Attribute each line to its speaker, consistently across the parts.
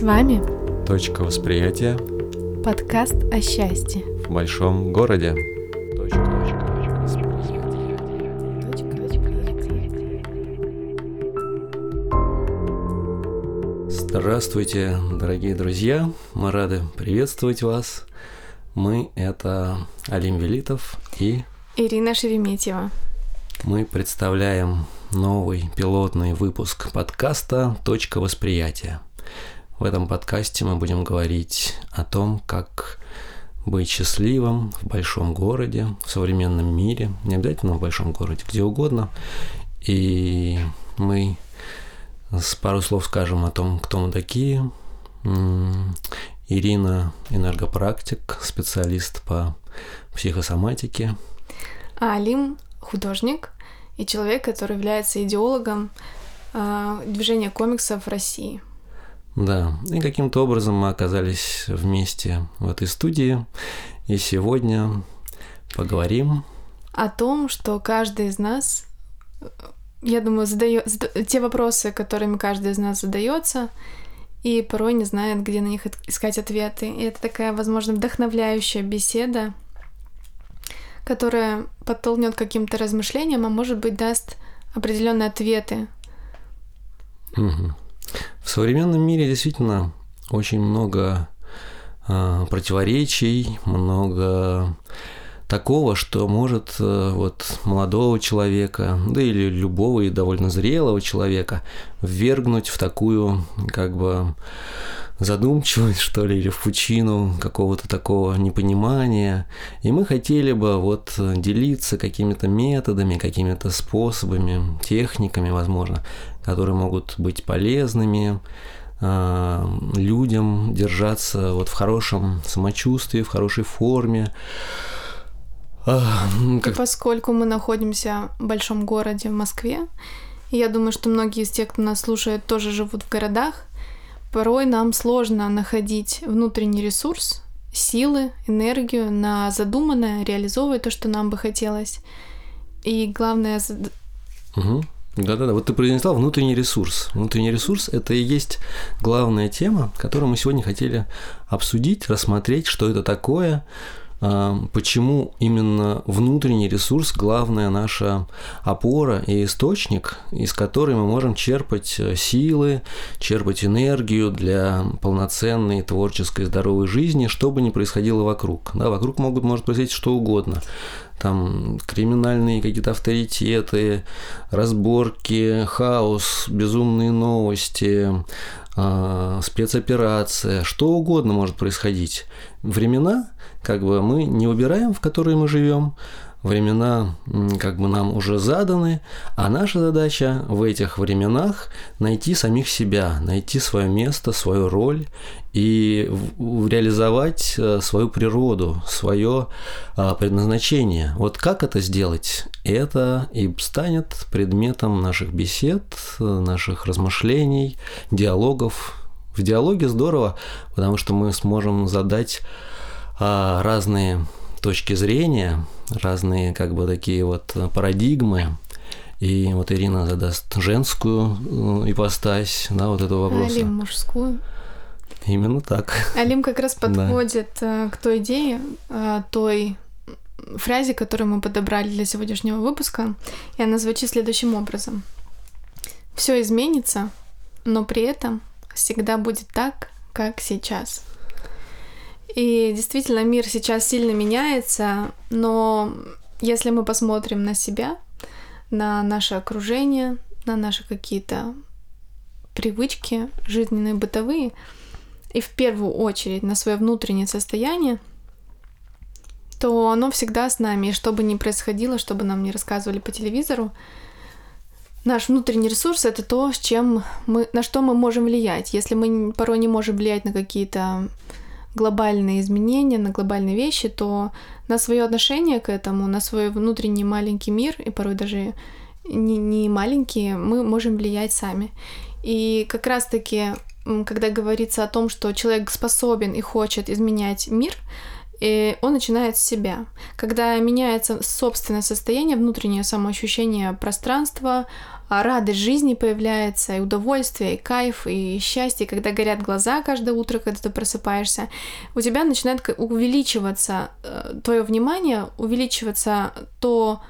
Speaker 1: С вами
Speaker 2: Точка восприятия
Speaker 1: подкаст о счастье.
Speaker 2: в большом городе. Точка Здравствуйте, дорогие друзья! Мы рады приветствовать вас. Мы – это Алим Велитов, и
Speaker 1: Ирина Шереметьева.
Speaker 2: мы представляем новый пилотный выпуск подкаста «Точка восприятия». В этом подкасте мы будем говорить о том, как быть счастливым в большом городе, в современном мире, не обязательно в большом городе, где угодно. И мы с пару слов скажем о том, кто мы такие. Ирина – энергопрактик, специалист по психосоматике.
Speaker 1: А Алим – художник и человек, который является идеологом а, движения комиксов в России.
Speaker 2: Да, и каким-то образом мы оказались вместе в этой студии. И сегодня поговорим.
Speaker 1: О том, что каждый из нас, я думаю, задает те вопросы, которыми каждый из нас задается, и порой не знает, где на них искать ответы. И это такая, возможно, вдохновляющая беседа, которая подтолкнет каким-то размышлениям, а может быть даст определенные ответы.
Speaker 2: Мгм. В современном мире действительно очень много а, противоречий, много такого, что может э, вот молодого человека, да или любого и довольно зрелого человека ввергнуть в такую как бы задумчивость, что ли, или в пучину какого-то такого непонимания. И мы хотели бы вот делиться какими-то методами, какими-то способами, техниками, возможно, которые могут быть полезными а, людям держаться вот в хорошем самочувствии, в хорошей форме. А,
Speaker 1: И
Speaker 2: как-
Speaker 1: поскольку мы находимся в большом городе в Москве, и я думаю, что многие из тех, кто нас слушает, тоже живут в городах, порой нам сложно находить внутренний ресурс, силы, энергию на задуманное, реализовывать то, что нам бы хотелось. И главное,
Speaker 2: Мгм. Да-да-да, вот ты произнесла внутренний ресурс. Внутренний ресурс – это и есть главная тема, которую мы сегодня хотели обсудить, рассмотреть, что это такое, почему именно внутренний ресурс – главная наша опора и источник, из которой мы можем черпать э, силы, черпать энергию для полноценной творческой здоровой жизни, что бы ни происходило вокруг. Да, вокруг могут, может происходить что угодно там криминальные какие-то авторитеты, разборки, хаос, безумные новости, а, спецоперация, что угодно может происходить. Времена, как бы мы не выбираем, в которые мы живем, времена как бы нам уже заданы, а наша задача в этих временах найти самих себя, найти свое место, свою роль и реализовать э, свою природу, свое а, предназначение. Вот как это сделать? Это и станет предметом наших бесед, э, наших размышлений, диалогов. В диалоге здорово, потому что мы сможем задать а, разные точки зрения, разные как бы такие вот парадигмы. И вот Ирина задаст женскую э, ипостась, да, вот этого вопроса.
Speaker 1: Алим мужскую.
Speaker 2: Именно так.
Speaker 1: Алим как раз
Speaker 2: Да.
Speaker 1: подходит э, к той идее, э, той фразе, которую мы подобрали для сегодняшнего выпуска, и она звучит следующим образом. Все изменится, но при этом всегда будет так, как сейчас. И действительно, мир сейчас сильно меняется, но если мы посмотрим на себя, на наше окружение, на наши какие-то привычки жизненные, бытовые, и в первую очередь на свое внутреннее состояние, то оно всегда с нами. И что бы ни происходило, что бы нам не рассказывали по телевизору, наш внутренний ресурс это то, с чем мы, на что мы можем влиять. Если мы порой не можем влиять на какие-то глобальные изменения, на глобальные вещи, то на свое отношение к этому, на свой внутренний маленький мир, и порой даже не, не маленькие, мы можем влиять сами. И как раз-таки, когда говорится о том, что человек способен и хочет изменять мир, И он начинает с себя. Когда меняется собственное состояние, внутреннее самоощущение пространства, радость жизни появляется, и удовольствие, и кайф, и счастье, когда горят глаза каждое утро, когда ты просыпаешься, у тебя начинает увеличиваться э, твое внимание, увеличиваться то,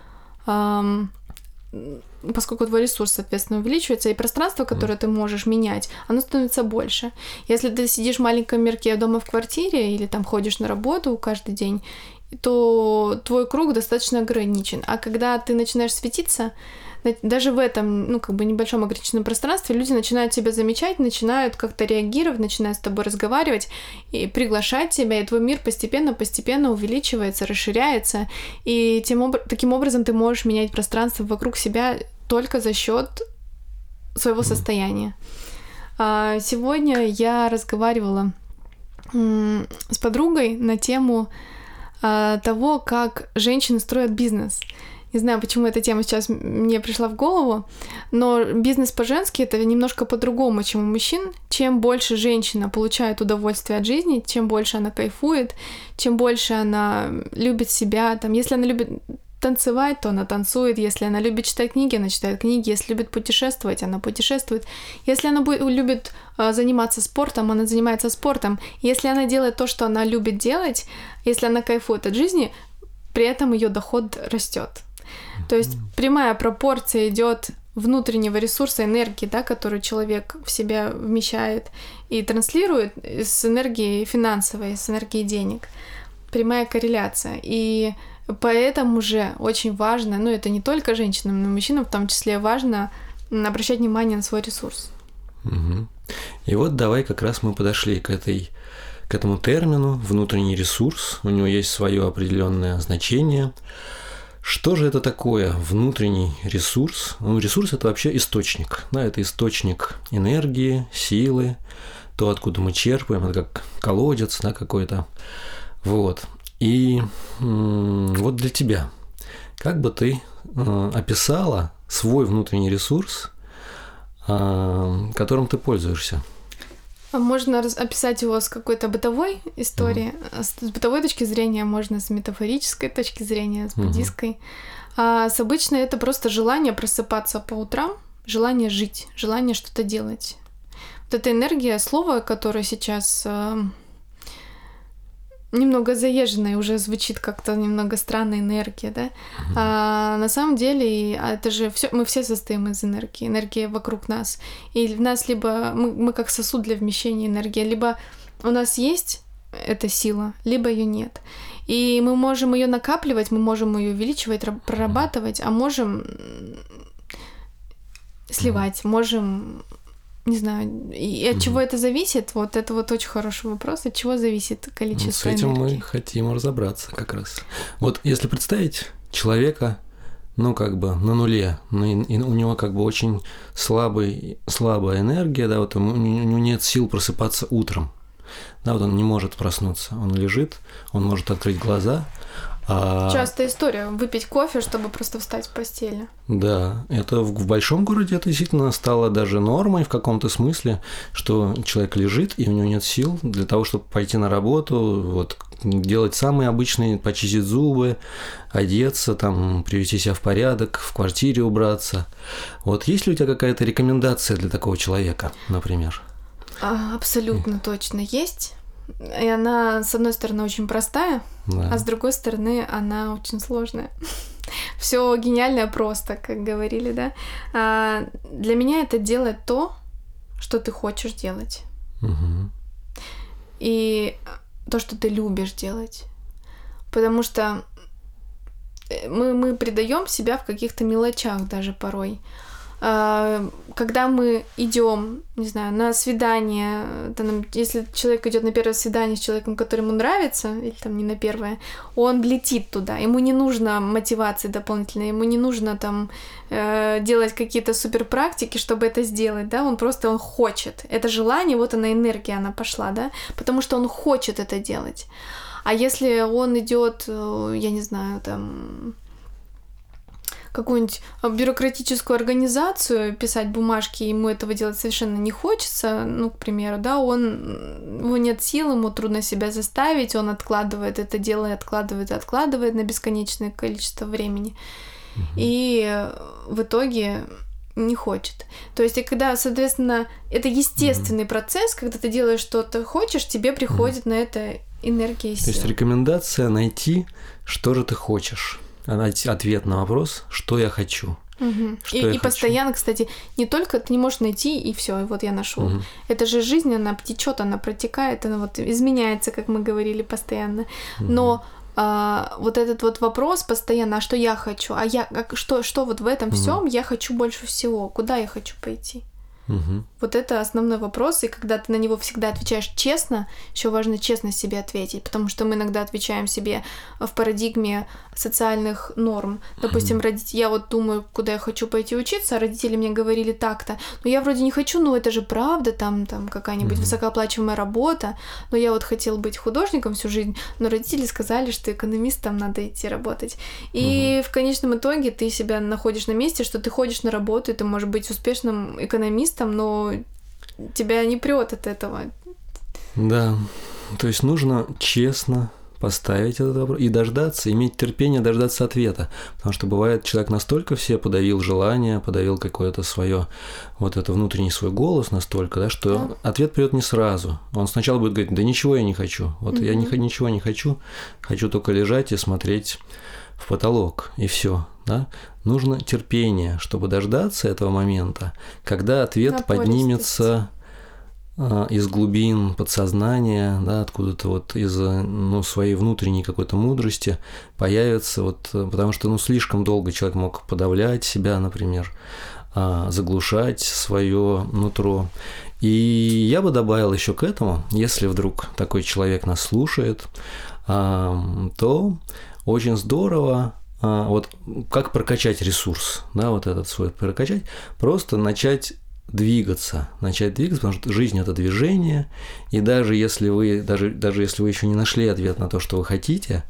Speaker 1: поскольку твой ресурс, соответственно, увеличивается, и пространство, которое ты можешь менять, оно становится больше. Если ты сидишь в маленьком мирке дома в квартире или там ходишь на работу каждый день, то твой круг достаточно ограничен. А когда ты начинаешь светиться, даже в этом, ну, как бы небольшом ограниченном пространстве люди начинают тебя замечать, начинают как-то реагировать, начинают с тобой разговаривать и приглашать тебя, и твой мир постепенно-постепенно увеличивается, расширяется, и тем об... таким образом ты можешь менять пространство вокруг себя только за счет своего состояния. А, сегодня я разговаривала с подругой на тему того, как женщины строят бизнес. Не знаю, почему эта тема сейчас мне пришла в голову, но бизнес по-женски это немножко по-другому, чем у мужчин. Чем больше женщина получает удовольствие от жизни, чем больше она кайфует, чем больше она любит себя. Там, если она любит танцевать, то она танцует. Если она любит читать книги, она читает книги. Если любит путешествовать, она путешествует. Если она будет, любит э, заниматься спортом, она занимается спортом. Если она делает то, что она любит делать, если она кайфует от жизни, при этом ее доход растет. То есть прямая пропорция идет внутреннего ресурса энергии, да, которую человек в себя вмещает и транслирует с энергией финансовой, с энергией денег. Прямая корреляция. И поэтому же очень важно, ну это не только женщинам, но и мужчинам в том числе важно обращать внимание на свой ресурс.
Speaker 2: Угу. И вот давай как раз мы подошли к этой к этому термину внутренний ресурс. У него есть свое определенное значение. Что же это такое внутренний ресурс? Ну, ресурс – это вообще источник. Да, это источник энергии, силы, то, откуда мы черпаем, это как колодец да, какой-то. Вот. И вот для тебя, как бы ты э, описала свой внутренний ресурс, э, которым ты пользуешься?
Speaker 1: А можно описать его с какой-то бытовой истории, mm-hmm. с бытовой точки зрения, можно с метафорической точки зрения, с буддийской. Mm-hmm. А с обычной это просто желание просыпаться по утрам, желание жить, желание что-то делать. Вот эта энергия слова, которое сейчас эм, немного заезженная, уже звучит как-то немного странная энергия, да. Mm-hmm. А на самом деле это же все, мы все состоим из энергии, энергия вокруг нас. И в нас либо мы, мы как сосуд для вмещения энергии, либо у нас есть эта сила, либо ее нет. И мы можем ее накапливать, мы можем ее увеличивать, прорабатывать, а можем сливать, можем не знаю, и от угу. чего это зависит? Вот это вот очень хороший вопрос. От чего зависит количество
Speaker 2: ну, С этим
Speaker 1: энергии?
Speaker 2: мы хотим разобраться как раз. Вот если представить человека, ну, как бы на нуле, ну, и у него как бы очень слабый, слабая энергия, да, вот у него нет сил просыпаться утром. Да, вот он не может проснуться. Он лежит, он может открыть глаза,
Speaker 1: а... Частая история. Выпить кофе, чтобы просто встать с постели.
Speaker 2: Да, это в, в большом городе это действительно стало даже нормой в каком-то смысле, что человек лежит, и у него нет сил для того, чтобы пойти на работу, вот, делать самые обычные, почистить зубы, одеться, там, привести себя в порядок, в квартире убраться. Вот есть ли у тебя какая-то рекомендация для такого человека, например?
Speaker 1: А, абсолютно точно есть. И она, с одной стороны, очень простая, да. а с другой стороны, она очень сложная. Все гениальное просто, как говорили, да. А для меня это делать то, что ты хочешь делать. Угу. И то, что ты любишь делать. Потому что э, мы, мы предаем себя в каких-то мелочах даже порой. А, когда мы идем, не знаю, на свидание, там, если человек идет на первое свидание с человеком, который ему нравится, или там не на первое, он летит туда, ему не нужно мотивации дополнительной, ему не нужно там э, делать какие-то супер практики, чтобы это сделать, да, он просто он хочет, это желание, вот она энергия, она пошла, да, потому что он хочет это делать. А если он идет, э, я не знаю, там какую-нибудь бюрократическую организацию, писать бумажки, ему этого делать совершенно не хочется, ну, к примеру, да, он, его нет сил, ему трудно себя заставить, он откладывает это дело и откладывает и откладывает на бесконечное количество времени. Угу. И в итоге не хочет. То есть, и когда, соответственно, это естественный mm-hmm. процесс, когда ты делаешь что-то хочешь, тебе приходит mm-hmm. на это энергия и
Speaker 2: сила. То есть рекомендация найти, что же ты хочешь. Ответ на вопрос, что я хочу.
Speaker 1: Угу. Что и, и хочу. постоянно, кстати, не только ты не можешь найти и все, и вот я нашел. Угу. Это же жизнь, она течет, она протекает, она вот изменяется, как мы говорили постоянно. Угу. Но а, вот этот вот вопрос постоянно, а что я хочу, а я как, что, что вот в этом угу. всем я хочу больше всего, куда я хочу пойти. Угу. Вот это основной вопрос, и когда ты на него всегда отвечаешь честно, еще важно честно себе ответить, потому что мы иногда отвечаем себе в парадигме социальных норм. Допустим, угу. родители, я вот думаю, куда я хочу пойти учиться, а родители мне говорили так-то, но я вроде не хочу, но это же правда, там, там какая-нибудь угу. высокооплачиваемая работа, но я вот хотел быть художником всю жизнь, но родители сказали, что экономистом надо идти работать. И угу. в конечном итоге ты себя находишь на месте, что ты ходишь на работу, и ты можешь быть успешным экономистом, там, но тебя не прет от этого.
Speaker 2: Да, то есть нужно честно поставить этот вопрос и дождаться, иметь терпение дождаться ответа. Потому что бывает, человек настолько все подавил желание, подавил какое-то свое, вот это внутренний свой голос настолько, да, что да. ответ придет не сразу. Он сначала будет говорить, да ничего я не хочу. Вот угу. я не, ничего не хочу, хочу только лежать и смотреть в потолок, и все. Да? Нужно терпение, чтобы дождаться этого момента, когда ответ поднимется а, из глубин подсознания, да, откуда-то вот из ну, своей внутренней какой-то мудрости появится, вот, потому что ну, слишком долго человек мог подавлять себя, например, а, заглушать свое нутро. И я бы добавил еще к этому, если вдруг такой человек нас слушает, то очень здорово вот как прокачать ресурс, да, вот этот свой прокачать, просто начать двигаться, начать двигаться, потому что жизнь это движение, и даже если вы, даже, даже если вы еще не нашли ответ на то, что вы хотите,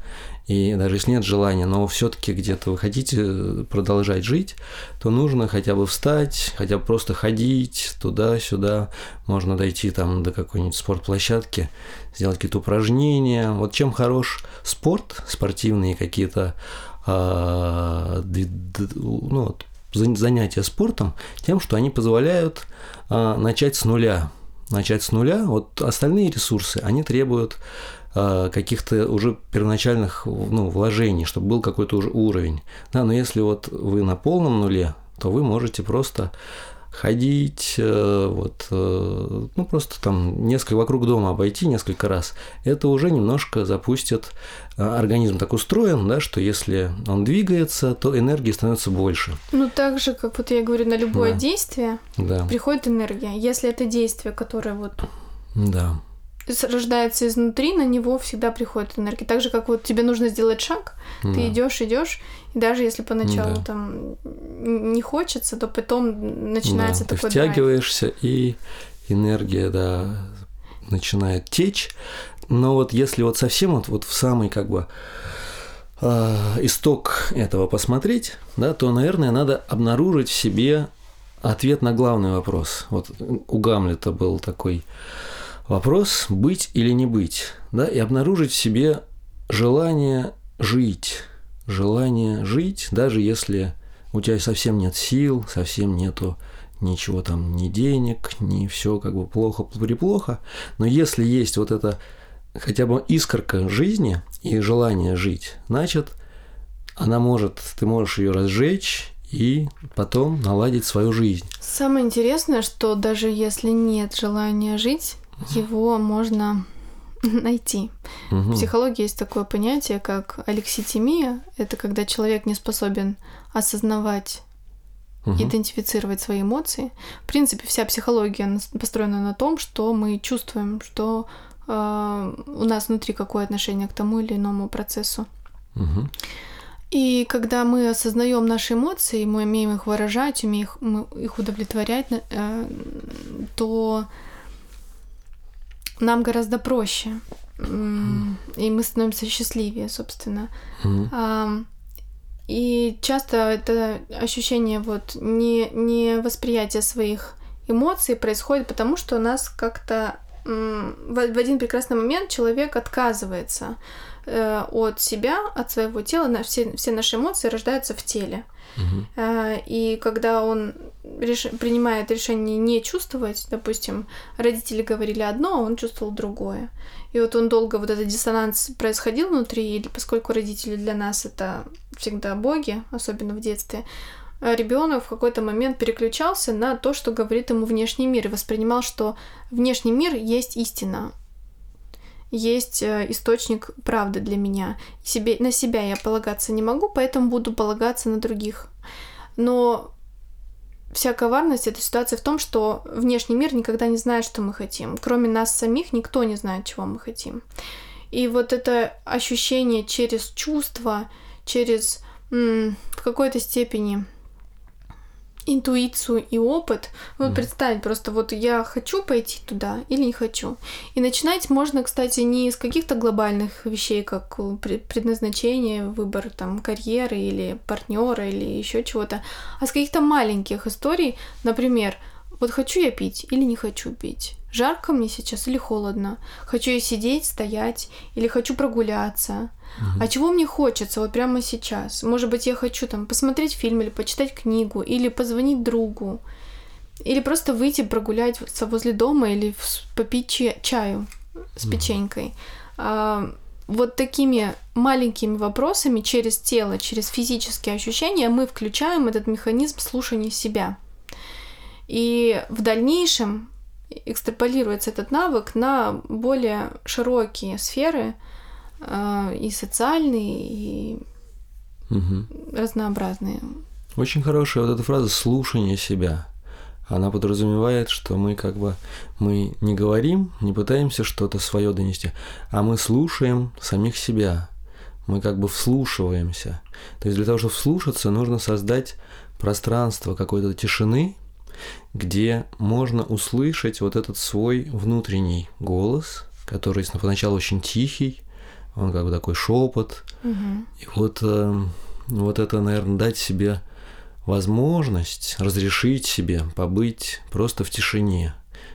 Speaker 2: и даже если нет желания, но все-таки где-то вы хотите э, продолжать жить, то нужно хотя бы встать, хотя бы просто ходить туда-сюда, можно дойти там до какой-нибудь спортплощадки, сделать какие-то упражнения. Вот чем хорош спорт, спортивные какие-то а, ну, занятия спортом тем, что они позволяют а, начать с нуля. Начать с нуля. Вот остальные ресурсы, они требуют а, каких-то уже первоначальных ну, вложений, чтобы был какой-то уже уровень. Да, но если вот вы на полном нуле, то вы можете просто ходить, э, вот, э, ну, просто там несколько вокруг дома обойти несколько раз, это уже немножко запустит э, организм так устроен, да, что если он двигается, то энергии становится больше.
Speaker 1: Ну, так же, как вот я говорю, на любое да. действие да. приходит энергия. Если это действие, которое вот
Speaker 2: да
Speaker 1: рождается изнутри, на него всегда приходит энергия. Так же, как вот тебе нужно сделать шаг, да. ты идешь, идешь, и даже если поначалу да. там не хочется, то потом начинается да,
Speaker 2: такой Ты втягиваешься, драйв. и энергия, да, начинает течь. Но вот если вот совсем вот, вот в самый как бы э, исток этого посмотреть, да, то, наверное, надо обнаружить в себе ответ на главный вопрос. Вот у Гамлета был такой Вопрос быть или не быть, да, и обнаружить в себе желание жить, желание жить, даже если у тебя совсем нет сил, совсем нету ничего там, ни денег, ни все как бы плохо, приплохо, но если есть вот это хотя бы искорка жизни и желание жить, значит, она может, ты можешь ее разжечь и потом наладить свою жизнь.
Speaker 1: Самое интересное, что даже если нет желания жить, его можно найти. Угу. В психологии есть такое понятие, как алекситимия. Это когда человек не способен осознавать угу. идентифицировать свои эмоции. В принципе, вся психология построена на том, что мы чувствуем, что э, у нас внутри какое отношение к тому или иному процессу. Угу. И когда мы осознаем наши эмоции, мы умеем их выражать, умеем их, их удовлетворять, э, то нам гораздо проще. И мы становимся счастливее, собственно. Mm-hmm. и часто это ощущение вот не, не восприятия своих эмоций происходит потому, что у нас как-то в один прекрасный момент человек отказывается э, от себя, от своего тела, все, все наши эмоции рождаются в теле. Угу. И когда он реш... принимает решение не чувствовать, допустим, родители говорили одно, а он чувствовал другое. И вот он долго, вот этот диссонанс происходил внутри, и поскольку родители для нас это всегда боги, особенно в детстве, а ребенок в какой-то момент переключался на то, что говорит ему внешний мир, и воспринимал, что внешний мир есть истина, есть э, источник правды для меня. Себе, на себя я полагаться не могу, поэтому буду полагаться на других. Но вся коварность этой ситуации в том, что внешний мир никогда не знает, что мы хотим. Кроме нас самих никто не знает, чего мы хотим. И вот это ощущение через чувства, через в какой-то степени интуицию и опыт. Вот mm. представить просто, вот я хочу пойти туда или не хочу. И начинать можно, кстати, не из каких-то глобальных вещей, как предназначение, выбор там карьеры или партнера или еще чего-то, а с каких-то маленьких историй, например, вот хочу я пить или не хочу пить. Жарко мне сейчас или холодно? Хочу я сидеть, стоять или хочу прогуляться? А чего мне хочется вот прямо сейчас? Может быть, я хочу там посмотреть фильм или почитать книгу, или позвонить другу, или просто выйти прогуляться возле дома или попить чаю с печенькой. А, вот такими маленькими вопросами через тело, через физические ощущения мы включаем этот механизм слушания себя. И в дальнейшем экстраполируется этот навык на более широкие сферы, а, и социальные, и угу. разнообразные.
Speaker 2: Очень хорошая вот эта фраза «слушание себя». Она подразумевает, что мы как бы мы не говорим, не пытаемся что-то свое донести, а мы слушаем самих себя. Мы как бы вслушиваемся. То есть для того, чтобы вслушаться, нужно создать пространство какой-то тишины, где можно услышать вот этот свой внутренний голос, который поначалу очень тихий, он как бы такой шепот. Угу. И вот, э, вот это, наверное, дать себе возможность разрешить себе побыть просто в тишине,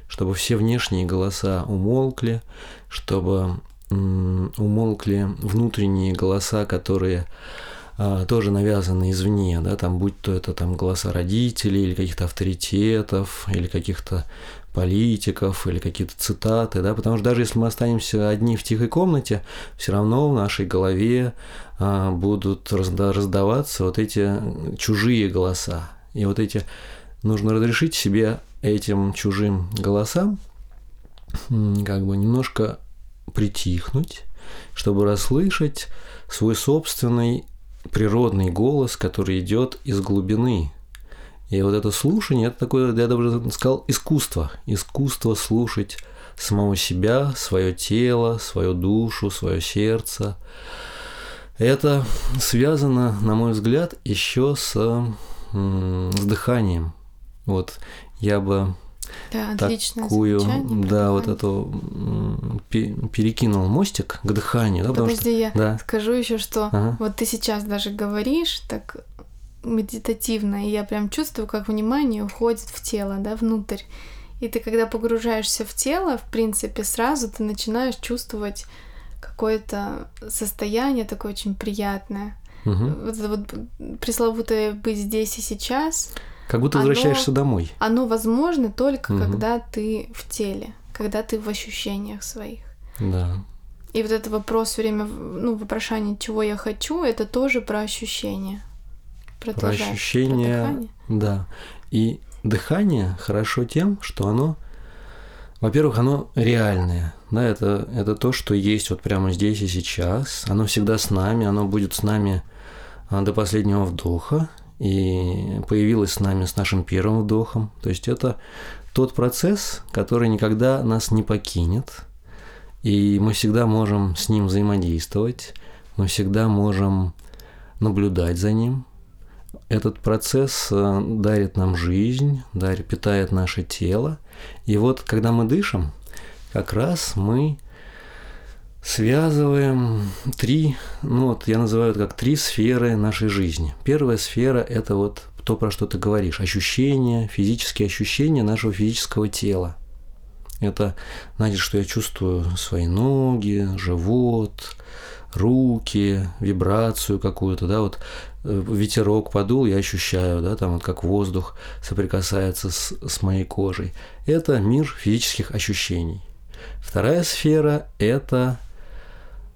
Speaker 2: чтобы все внешние голоса умолкли, чтобы умолкли внутренние голоса, которые тоже навязаны извне, да, там будь то это там голоса родителей или каких-то авторитетов, или каких-то политиков или какие-то цитаты, да, потому что даже если мы останемся одни в тихой комнате, все равно в нашей голове а, будут разда- раздаваться вот эти чужие голоса. И вот эти нужно разрешить себе этим чужим голосам как бы немножко притихнуть, чтобы расслышать свой собственный природный голос, который идет из глубины, и вот это слушание, это такое, я даже сказал, искусство. Искусство слушать самого себя, свое тело, свою душу, свое сердце. Это связано, на мой взгляд, еще с, с дыханием. Вот я бы да, такую, да, вот эту перекинул мостик к дыханию. Да,
Speaker 1: Подожди, что, я да. скажу еще, что ага. вот ты сейчас даже говоришь так медитативно, и я прям чувствую, как внимание уходит в тело, да, внутрь. И ты, когда погружаешься в тело, в принципе, сразу ты начинаешь чувствовать какое-то состояние такое очень приятное. Угу. Вот, вот пресловутое быть здесь и сейчас.
Speaker 2: Как будто оно, возвращаешься домой.
Speaker 1: Оно возможно только угу. когда ты в теле, когда ты в ощущениях своих.
Speaker 2: Да.
Speaker 1: И вот этот вопрос все время, ну, вопрошание, чего я хочу, это тоже про ощущения
Speaker 2: про ощущение, про да. И дыхание хорошо тем, что оно, во-первых, оно реальное, да, это, это то, что есть вот прямо здесь и сейчас, оно всегда с нами, оно будет с нами а, до последнего вдоха, и появилось с нами с нашим первым вдохом, то есть это тот процесс, который никогда нас не покинет, и мы всегда можем с ним взаимодействовать, мы всегда можем наблюдать за ним, этот процесс э, дарит нам жизнь, дарит, питает наше тело. И вот когда мы дышим, как раз мы связываем три, ну вот я называю это как три сферы нашей жизни. Первая сфера – это вот то, про что ты говоришь, ощущения, физические ощущения нашего физического тела. Это значит, что я чувствую свои ноги, живот, руки, вибрацию какую-то, да, вот э, ветерок подул, я ощущаю, да, там вот как воздух соприкасается с, с моей кожей. Это мир физических ощущений. Вторая сфера – это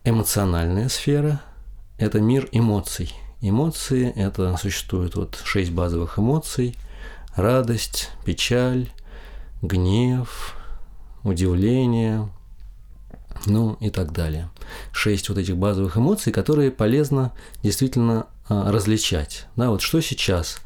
Speaker 2: эмоциональная сфера – это мир эмоций. Эмоции – это существует вот шесть базовых эмоций – радость, печаль, гнев, удивление, ну и так далее. Шесть вот этих базовых эмоций, которые полезно действительно а, различать. Да, вот что сейчас,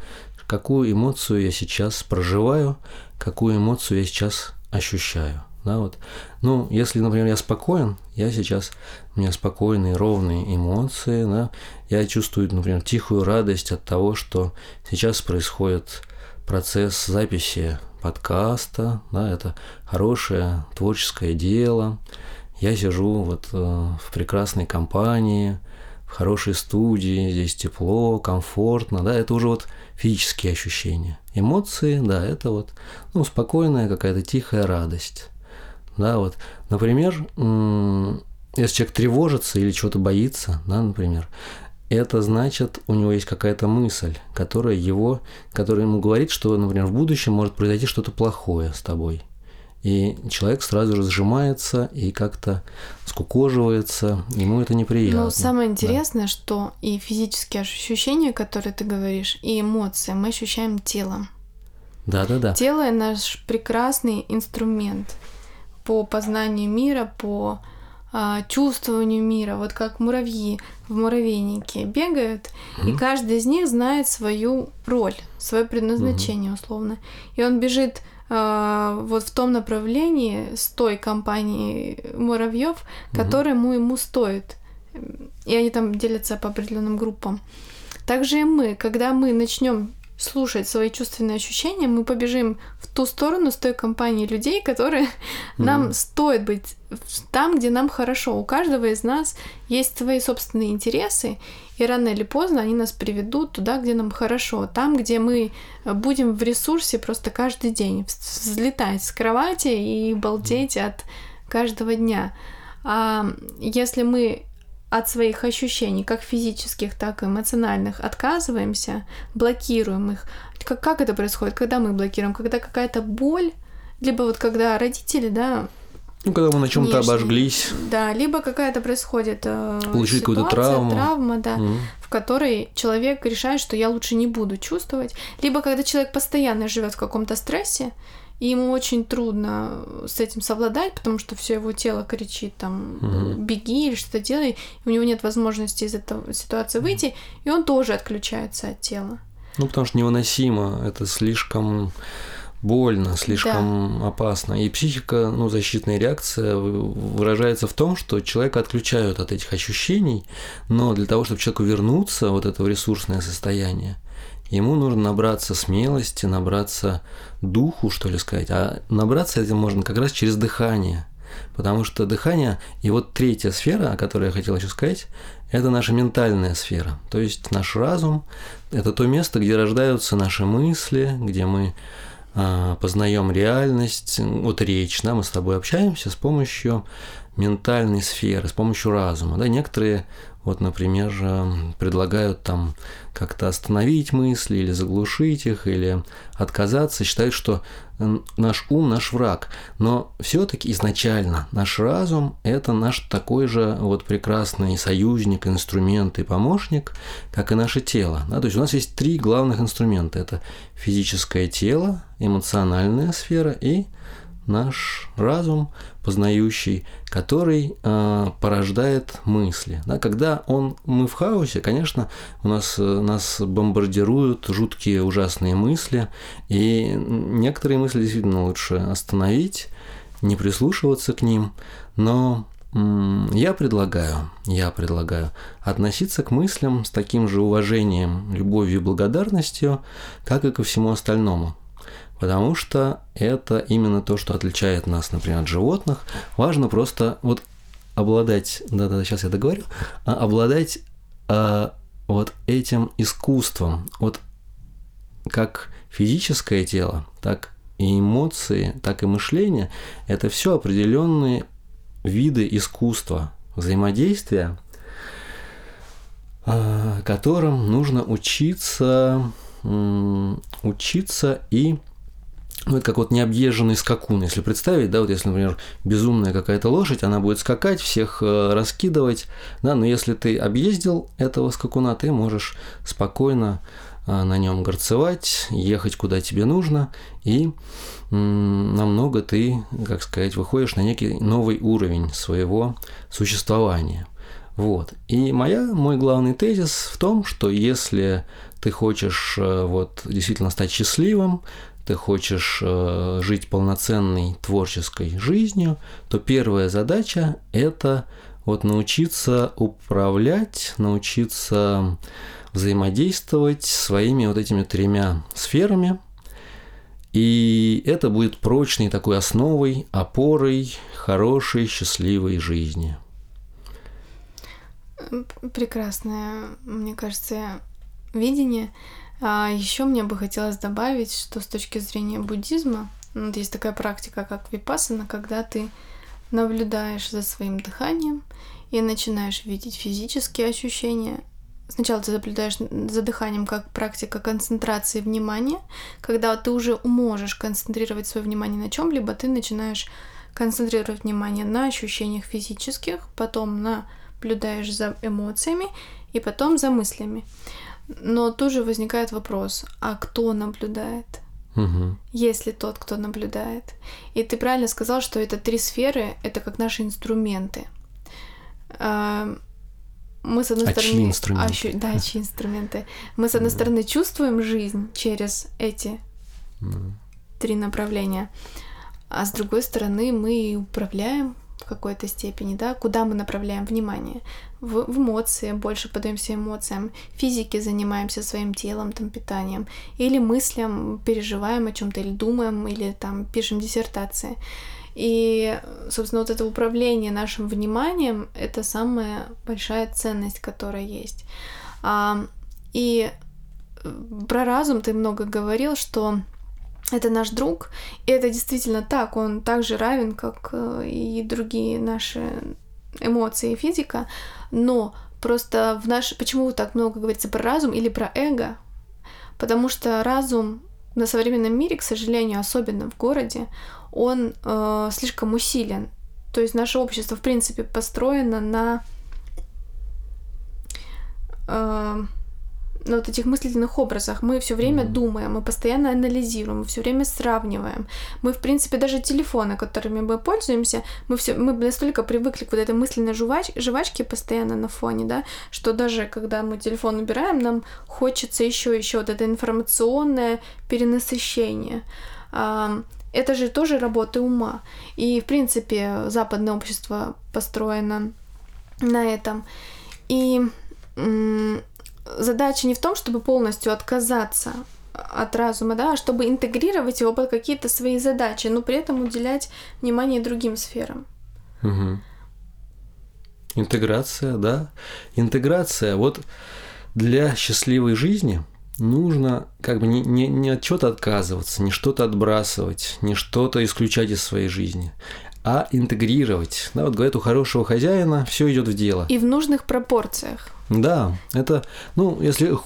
Speaker 2: какую эмоцию я сейчас проживаю, какую эмоцию я сейчас ощущаю. Да, вот. Ну, если, например, я спокоен, я сейчас, у меня спокойные, ровные эмоции, да, я чувствую, например, тихую радость от того, что сейчас происходит процесс записи подкаста, да, это хорошее творческое дело. Я сижу вот э, в прекрасной компании, в хорошей студии, здесь тепло, комфортно, да, это уже вот физические ощущения. Эмоции, да, это вот, ну, спокойная какая-то тихая радость. Да, вот, например, если человек тревожится или чего-то боится, да, например, это значит, у него есть какая-то мысль, которая его, которая ему говорит, что, например, в будущем может произойти что-то плохое с тобой. И человек сразу же сжимается и как-то скукоживается, ему это неприятно.
Speaker 1: Но самое интересное, да. что и физические ощущения, которые ты говоришь, и эмоции мы ощущаем телом.
Speaker 2: Да, да, да.
Speaker 1: Тело наш прекрасный инструмент по познанию мира, по а, чувствованию мира, вот как муравьи в муравейнике бегают, mm-hmm. и каждый из них знает свою роль, свое предназначение mm-hmm. условно. И он бежит э, вот в том направлении с той компанией муравьев, mm-hmm. которому ему стоит. И они там делятся по определенным группам. Также и мы, когда мы начнем слушать свои чувственные ощущения, мы побежим в ту сторону с той компанией людей, которые mm. нам стоит быть там, где нам хорошо. У каждого из нас есть свои собственные интересы, и рано или поздно они нас приведут туда, где нам хорошо, там, где мы будем в ресурсе просто каждый день, взлетать с кровати и балдеть от каждого дня. А если мы от своих ощущений, как физических, так и эмоциональных, отказываемся, блокируем их. Как, как это происходит? Когда мы блокируем? Когда какая-то боль, либо вот когда родители, да,
Speaker 2: ну, когда мы на чем-то обожглись.
Speaker 1: Да, либо какая-то происходит э,
Speaker 2: Получить какую-то травму.
Speaker 1: травма, да, mm в которой человек решает, что я лучше не буду чувствовать. Либо когда человек постоянно живет в каком-то стрессе, и ему очень трудно с этим совладать, потому что все его тело кричит там угу. беги или что-то делай, у него нет возможности из этой ситуации выйти, и он тоже отключается от тела.
Speaker 2: Ну, потому что невыносимо, это слишком больно, слишком да. опасно. И психика, ну, защитная реакция выражается в том, что человека отключают от этих ощущений, но для того, чтобы человеку вернуться вот это в ресурсное состояние, ему нужно набраться смелости, набраться духу, что ли сказать. А набраться этим можно как раз через дыхание. Потому что дыхание, и вот третья сфера, о которой я хотел еще сказать, это наша ментальная сфера. То есть наш разум – это то место, где рождаются наши мысли, где мы а, познаем реальность, вот речь, да, мы с тобой общаемся с помощью ментальной сферы, с помощью разума. Да, некоторые вот, например, предлагают там как-то остановить мысли или заглушить их, или отказаться, считают, что наш ум наш враг. Но все-таки изначально наш разум – это наш такой же вот прекрасный союзник, инструмент и помощник, как и наше тело. Да? То есть у нас есть три главных инструмента. Это физическое тело, эмоциональная сфера и наш разум познающий, который э, порождает мысли. Да, когда он, мы в хаосе, конечно, у нас, нас бомбардируют жуткие ужасные мысли, и некоторые мысли действительно лучше остановить, не прислушиваться к ним, но я предлагаю, я предлагаю относиться к мыслям с таким же уважением, любовью и благодарностью, как и ко всему остальному потому что это именно то, что отличает нас, например, от животных. Важно просто вот обладать, да-да, сейчас я договорю, а обладать а, вот этим искусством, вот как физическое тело, так и эмоции, так и мышление, это все определенные виды искусства, взаимодействия, а, которым нужно учиться, учиться и ну, это как вот необъезженный скакун, если представить, да, вот если, например, безумная какая-то лошадь, она будет скакать, всех э, раскидывать, да, но если ты объездил этого скакуна, ты можешь спокойно э, на нем горцевать, ехать куда тебе нужно, и намного ты, как сказать, выходишь на некий новый уровень своего существования. Вот. И моя, мой главный тезис в том, что если ты хочешь э, вот, действительно стать счастливым, ты хочешь э, жить полноценной творческой жизнью, то первая задача – это вот научиться управлять, научиться взаимодействовать своими вот этими тремя сферами. И это будет прочной такой основой, опорой хорошей, счастливой жизни.
Speaker 1: Прекрасное, мне кажется, видение. А еще мне бы хотелось добавить, что с точки зрения буддизма, вот есть такая практика, как випассана, когда ты наблюдаешь за своим дыханием и начинаешь видеть физические ощущения. Сначала ты наблюдаешь за дыханием как практика концентрации внимания. Когда ты уже можешь концентрировать свое внимание на чем-либо, ты начинаешь концентрировать внимание на ощущениях физических, потом наблюдаешь за эмоциями и потом за мыслями. Но тут же возникает вопрос, а кто наблюдает?
Speaker 2: Угу.
Speaker 1: Есть ли тот, кто наблюдает? И ты правильно сказал, что это три сферы, это как наши инструменты. А, мы с одной
Speaker 2: а
Speaker 1: стороны,
Speaker 2: чьи инструменты?
Speaker 1: Ощу... да, чьи инструменты. Мы с одной стороны чувствуем жизнь через эти три направления, а с другой стороны мы управляем в какой-то степени, да, куда мы направляем внимание. В, эмоции, больше подаемся эмоциям, физике занимаемся своим телом, там, питанием, или мыслям, переживаем о чем-то, или думаем, или там пишем диссертации. И, собственно, вот это управление нашим вниманием — это самая большая ценность, которая есть. А, и про разум ты много говорил, что это наш друг, и это действительно так, он также равен, как э, и другие наши эмоции и физика, но просто в наш... Почему так много говорится про разум или про эго? Потому что разум на современном мире, к сожалению, особенно в городе, он э, слишком усилен. То есть наше общество, в принципе, построено на э, на вот этих мыслительных образах. Мы все время mm-hmm. думаем, мы постоянно анализируем, мы все время сравниваем. Мы, в принципе, даже телефоны, которыми мы пользуемся, мы все, мы настолько привыкли к вот этой мысленной жвач, жвачке постоянно на фоне, да, что даже когда мы телефон убираем, нам хочется еще еще вот это информационное перенасыщение. Это же тоже работа ума. И, в принципе, западное общество построено на этом. И задача не в том, чтобы полностью отказаться от разума, да, а чтобы интегрировать его под какие-то свои задачи, но при этом уделять внимание другим сферам.
Speaker 2: Угу. Интеграция, да. Интеграция. Вот для счастливой жизни нужно как бы не, не, не от чего-то отказываться, не что-то отбрасывать, не что-то исключать из своей жизни, а интегрировать. Да, вот говорят, у хорошего хозяина все идет в дело.
Speaker 1: И в нужных пропорциях.
Speaker 2: Да, это, ну, если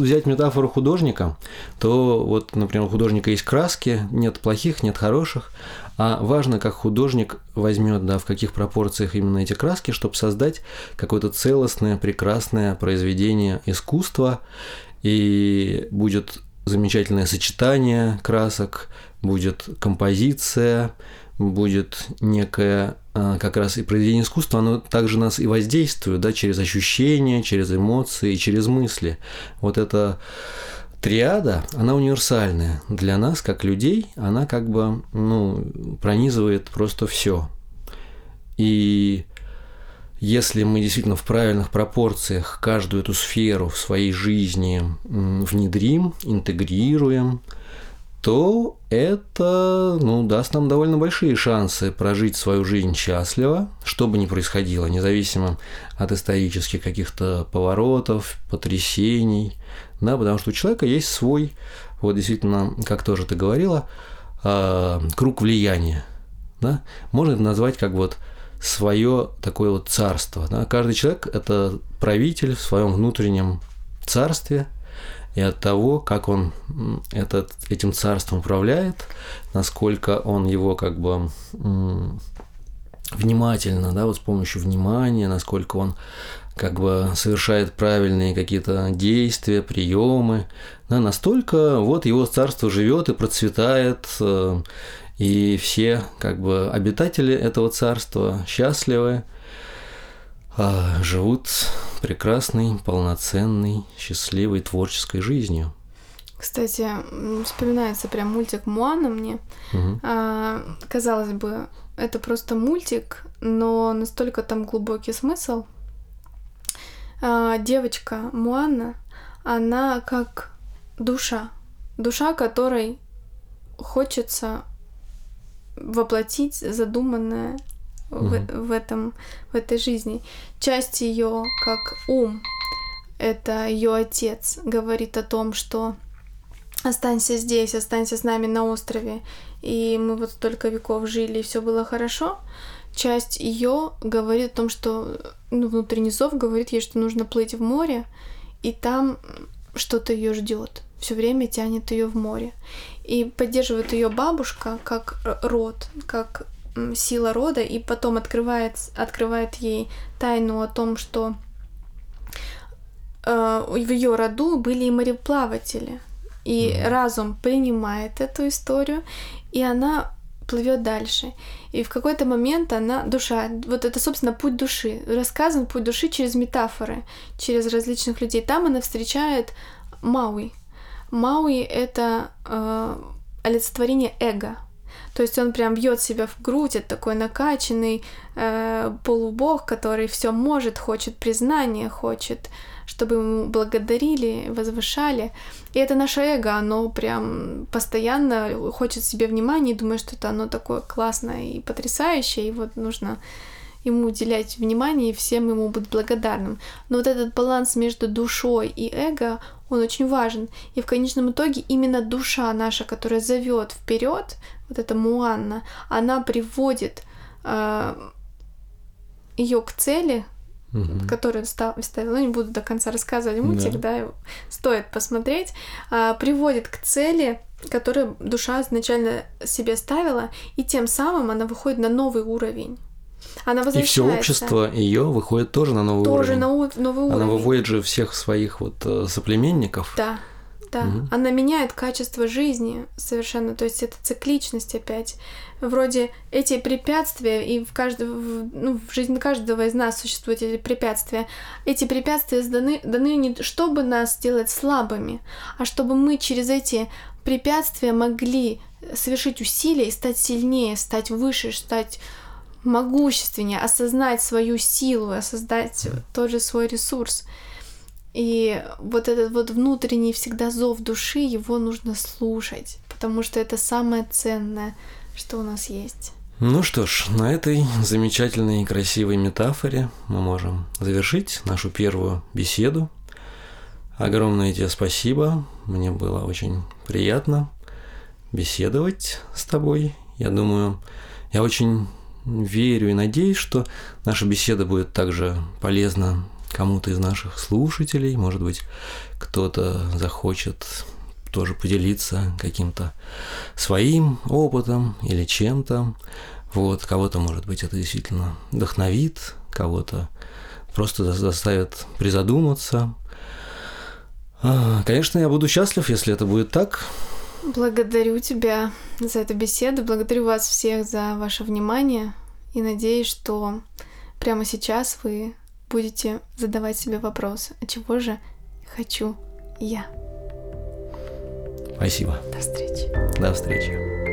Speaker 2: взять метафору художника, то вот, например, у художника есть краски, нет плохих, нет хороших, а важно, как художник возьмет, да, в каких пропорциях именно эти краски, чтобы создать какое-то целостное, прекрасное произведение искусства, и будет замечательное сочетание красок, будет композиция, будет некое а, как раз и произведение искусства, оно также нас и воздействует, да, через ощущения, через эмоции, через мысли. Вот эта триада, она универсальная для нас, как людей, она как бы, ну, пронизывает просто все. И если мы действительно в правильных пропорциях каждую эту сферу в своей жизни внедрим, интегрируем, то это ну, даст нам довольно большие шансы прожить свою жизнь счастливо, что бы ни происходило, независимо от исторических каких-то поворотов, потрясений, да, потому что у человека есть свой, вот действительно, как тоже ты говорила, а, круг влияния, да, можно это назвать как вот свое такое вот царство, да, каждый человек – это правитель в своем внутреннем царстве – и от того, как он этот, этим царством управляет, насколько он его как бы внимательно, да, вот с помощью внимания, насколько он как бы совершает правильные какие-то действия, приемы, да, настолько вот его царство живет и процветает, э, и все как бы обитатели этого царства счастливы, а, живут прекрасной, полноценной, счастливой, творческой жизнью.
Speaker 1: Кстати, вспоминается прям мультик Муана мне. Угу. А, казалось бы, это просто мультик, но настолько там глубокий смысл. А, девочка Муана, она как душа. Душа, которой хочется воплотить задуманное в, в, этом, в этой жизни. Часть ее, как ум, это ее отец, говорит о том, что останься здесь, останься с нами на острове, и мы вот столько веков жили, и все было хорошо. Часть ее говорит о том, что ну, внутренний зов говорит ей, что нужно плыть в море, и там что-то ее ждет. Все время тянет ее в море. И поддерживает ее бабушка как род, как сила рода, и потом открывает, открывает ей тайну о том, что э, в ее роду были и мореплаватели. И mm-hmm. разум принимает эту историю, и она плывет дальше. И в какой-то момент она, душа, вот это, собственно, путь души, рассказан путь души через метафоры, через различных людей. Там она встречает Мауи. Мауи — это э, олицетворение эго, то есть он прям бьет себя в грудь, это такой накачанный э, полубог, который все может, хочет признания, хочет, чтобы ему благодарили, возвышали. И это наше эго, оно прям постоянно хочет себе внимания и думает, что это оно такое классное и потрясающее, и вот нужно ему уделять внимание и всем ему быть благодарным. Но вот этот баланс между душой и эго, он очень важен. И в конечном итоге именно душа наша, которая зовет вперед, вот эта Муанна, она приводит э, ее к цели, угу. которую ставила, ну не буду до конца рассказывать мультик, да, да стоит посмотреть, э, приводит к цели, которую душа изначально себе ставила, и тем самым она выходит на новый уровень. Она
Speaker 2: и все общество ее выходит тоже на новый
Speaker 1: тоже
Speaker 2: уровень.
Speaker 1: Тоже на новый уровень.
Speaker 2: Она выводит же всех своих вот э, соплеменников.
Speaker 1: Да. Да, угу. она меняет качество жизни совершенно, то есть это цикличность опять. Вроде эти препятствия, и в, каждом, ну, в жизни каждого из нас существуют эти препятствия. Эти препятствия даны, даны не чтобы нас сделать слабыми, а чтобы мы через эти препятствия могли совершить усилия и стать сильнее, стать выше, стать могущественнее, осознать свою силу, осознать тот же свой ресурс. И вот этот вот внутренний всегда зов души, его нужно слушать, потому что это самое ценное, что у нас есть.
Speaker 2: Ну что ж, на этой замечательной и красивой метафоре мы можем завершить нашу первую беседу. Огромное тебе спасибо, мне было очень приятно беседовать с тобой. Я думаю, я очень верю и надеюсь, что наша беседа будет также полезна кому-то из наших слушателей, может быть, кто-то захочет тоже поделиться каким-то своим опытом или чем-то. Вот, кого-то, может быть, это действительно вдохновит, кого-то просто заставит призадуматься. А, конечно, я буду счастлив, если это будет так.
Speaker 1: Благодарю тебя за эту беседу, благодарю вас всех за ваше внимание и надеюсь, что прямо сейчас вы будете задавать себе вопрос, а чего же хочу я?
Speaker 2: Спасибо.
Speaker 1: До встречи.
Speaker 2: До встречи.